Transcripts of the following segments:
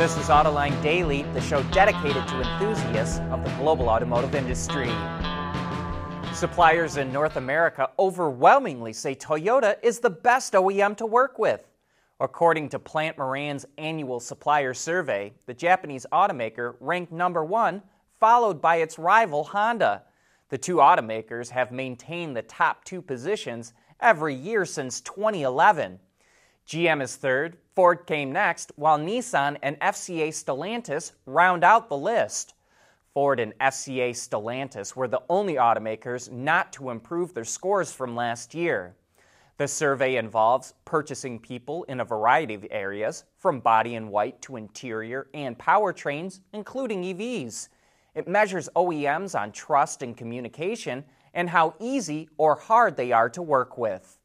This is Autoline Daily, the show dedicated to enthusiasts of the global automotive industry. Suppliers in North America overwhelmingly say Toyota is the best OEM to work with. According to Plante Moran's annual supplier survey, the Japanese automaker ranked number one, followed by its rival Honda. The two automakers have maintained the top two positions every year since 2011. GM is third, Ford came next, while Nissan and FCA Stellantis round out the list. Ford and FCA Stellantis were the only automakers not to improve their scores from last year. The survey involves purchasing people in a variety of areas, from body in white to interior and powertrains, including EVs. It measures OEMs on trust and communication and how easy or hard they are to work with.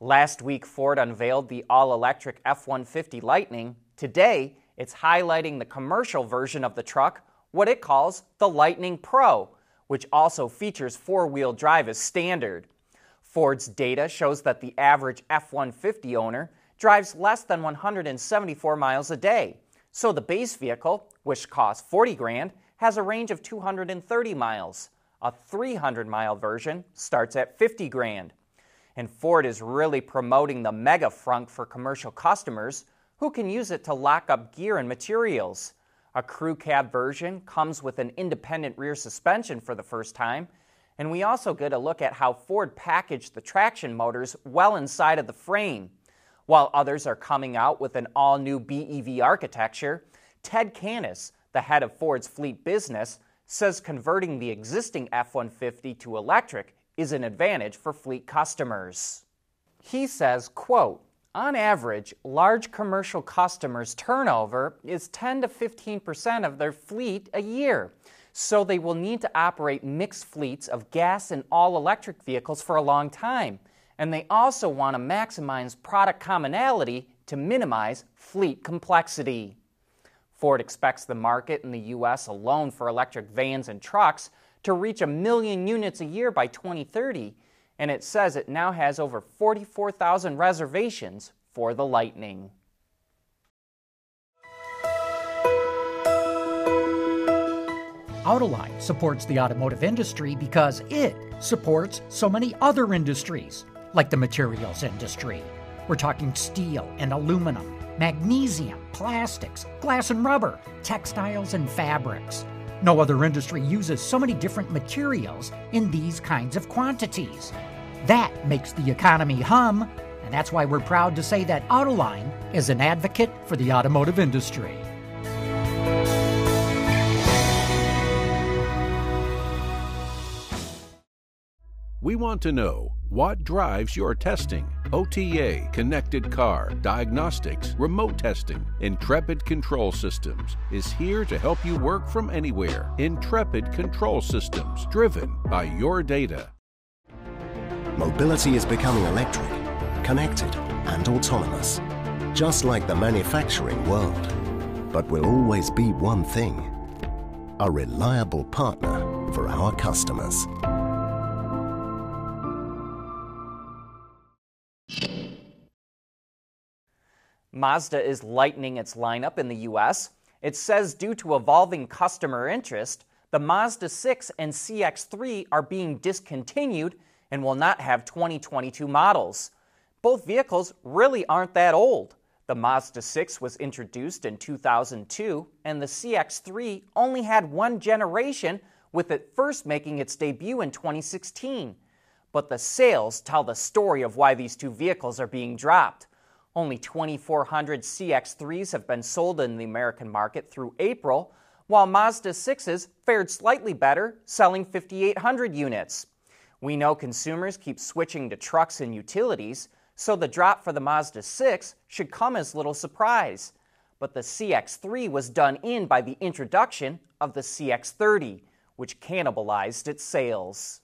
Last week, Ford unveiled the all electric F 150 Lightning. Today, it's highlighting the commercial version of the truck, what it calls the Lightning Pro, which also features four wheel drive as standard. Ford's data shows that the average F 150 owner drives less than 174 miles a day. So the base vehicle, which costs 40 grand, has a range of 230 miles. A 300 mile version starts at 50 grand. And Ford is really promoting the Mega Frunk for commercial customers who can use it to lock up gear and materials. A crew cab version comes with an independent rear suspension for the first time, and we also get a look at how Ford packaged the traction motors well inside of the frame. While others are coming out with an all new BEV architecture, Ted Cannis, the head of Ford's fleet business, says converting the existing F 150 to electric is an advantage for fleet customers. He says, quote, on average, large commercial customers' turnover is 10 to 15 percent of their fleet a year, so they will need to operate mixed fleets of gas and all electric vehicles for a long time. And they also want to maximize product commonality to minimize fleet complexity. Ford expects the market in the U.S. alone for electric vans and trucks to reach a million units a year by 2030, and it says it now has over 44,000 reservations for the Lightning. Autoline supports the automotive industry because it supports so many other industries, like the materials industry. We're talking steel and aluminum, magnesium, plastics, glass and rubber, textiles and fabrics. No other industry uses so many different materials in these kinds of quantities. That makes the economy hum, and that's why we're proud to say that Autoline is an advocate for the automotive industry. We want to know what drives your testing. OTA, connected car, diagnostics, remote testing. Intrepid Control Systems is here to help you work from anywhere. Intrepid Control Systems, driven by your data. Mobility is becoming electric, connected, and autonomous, just like the manufacturing world. But will always be one thing a reliable partner for our customers. Mazda is lightening its lineup in the U.S. It says due to evolving customer interest, the Mazda 6 and CX3 are being discontinued and will not have 2022 models. Both vehicles really aren't that old. The Mazda 6 was introduced in 2002, and the CX3 only had one generation, with it first making its debut in 2016. But the sales tell the story of why these two vehicles are being dropped. Only 2,400 CX3s have been sold in the American market through April, while Mazda 6s fared slightly better, selling 5,800 units. We know consumers keep switching to trucks and utilities, so the drop for the Mazda 6 should come as little surprise. But the CX3 was done in by the introduction of the CX30, which cannibalized its sales.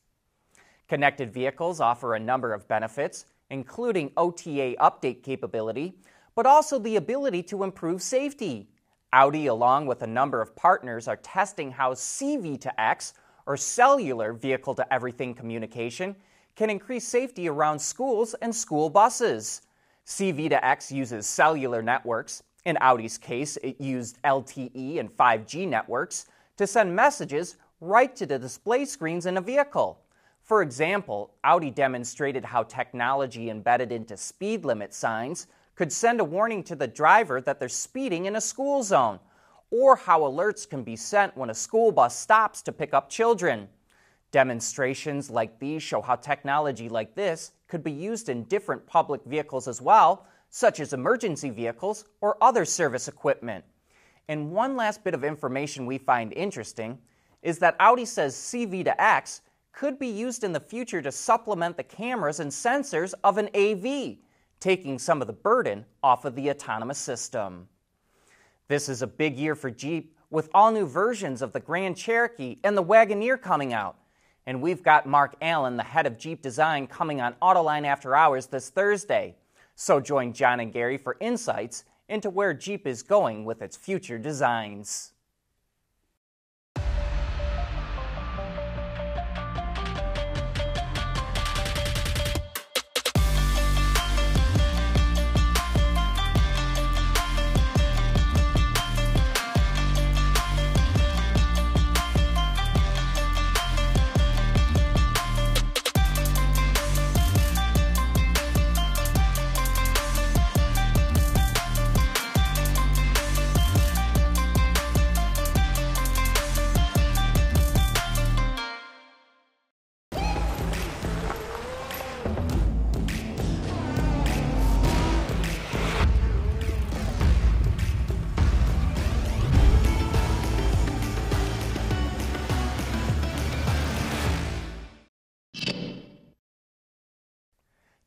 Connected vehicles offer a number of benefits, including OTA update capability, but also the ability to improve safety. Audi, along with a number of partners, are testing how C-V2X, or cellular vehicle to everything communication, can increase safety around schools and school buses. C-V2X uses cellular networks, In Audi's case, it used LTE and 5G networks to send messages right to the display screens in a vehicle. For example, Audi demonstrated how technology embedded into speed limit signs could send a warning to the driver that they're speeding in a school zone, or how alerts can be sent when a school bus stops to pick up children. Demonstrations like these show how technology like this could be used in different public vehicles as well, such as emergency vehicles or other service equipment. And one last bit of information we find interesting is that Audi says C-V2X could be used in the future to supplement the cameras and sensors of an AV, taking some of the burden off of the autonomous system. This is a big year for Jeep with all new versions of the Grand Cherokee and the Wagoneer coming out. And we've got Mark Allen, the head of Jeep Design, coming on Autoline After Hours this Thursday. So join John and Gary for insights into where Jeep is going with its future designs.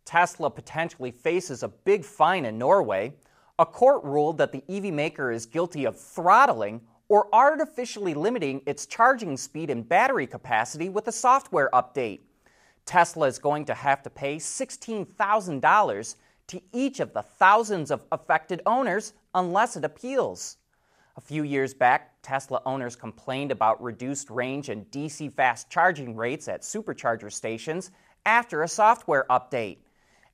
Tesla potentially faces a big fine in Norway. A court ruled that the EV maker is guilty of throttling or artificially limiting its charging speed and battery capacity with a software update. Tesla is going to have to pay $16,000 to each of the thousands of affected owners unless it appeals. A few years back, Tesla owners complained about reduced range and DC fast charging rates at supercharger stations after a software update.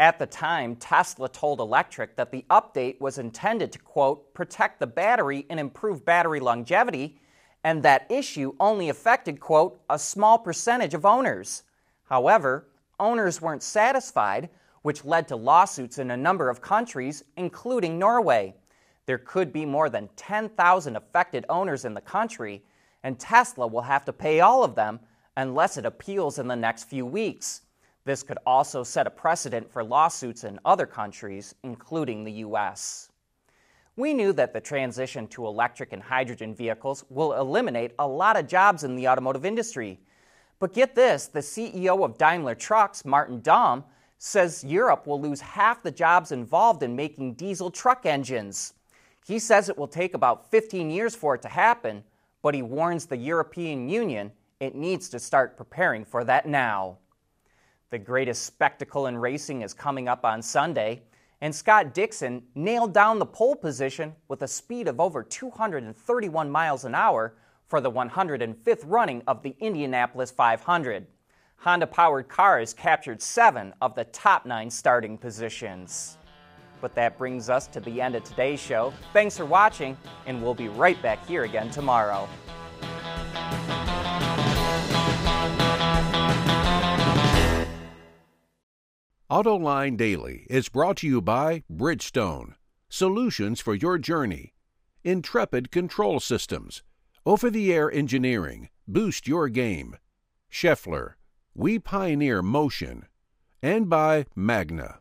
At the time, Tesla told Electrek that the update was intended to, quote, protect the battery and improve battery longevity, and that issue only affected, quote, a small percentage of owners. However, owners weren't satisfied, which led to lawsuits in a number of countries, including Norway. There could be more than 10,000 affected owners in the country, and Tesla will have to pay all of them unless it appeals in the next few weeks. This could also set a precedent for lawsuits in other countries, including the U.S. We knew that the transition to electric and hydrogen vehicles will eliminate a lot of jobs in the automotive industry. But get this the CEO of Daimler Trucks, Martin Daum, says Europe will lose half the jobs involved in making diesel truck engines. He says it will take about 15 years for it to happen, but he warns the European Union it needs to start preparing for that now. The greatest spectacle in racing is coming up on Sunday, and Scott Dixon nailed down the pole position with a speed of over 231 miles an hour for the 105th running of the Indianapolis 500. Honda powered cars captured seven of the top nine starting positions. But that brings us to the end of today's show. Thanks for watching, and we'll be right back here again tomorrow. AutoLine Daily is brought to you by Bridgestone, solutions for your journey, Intrepid Control Systems, over the air engineering, boost your game, Schaeffler, we pioneer motion, and by Magna.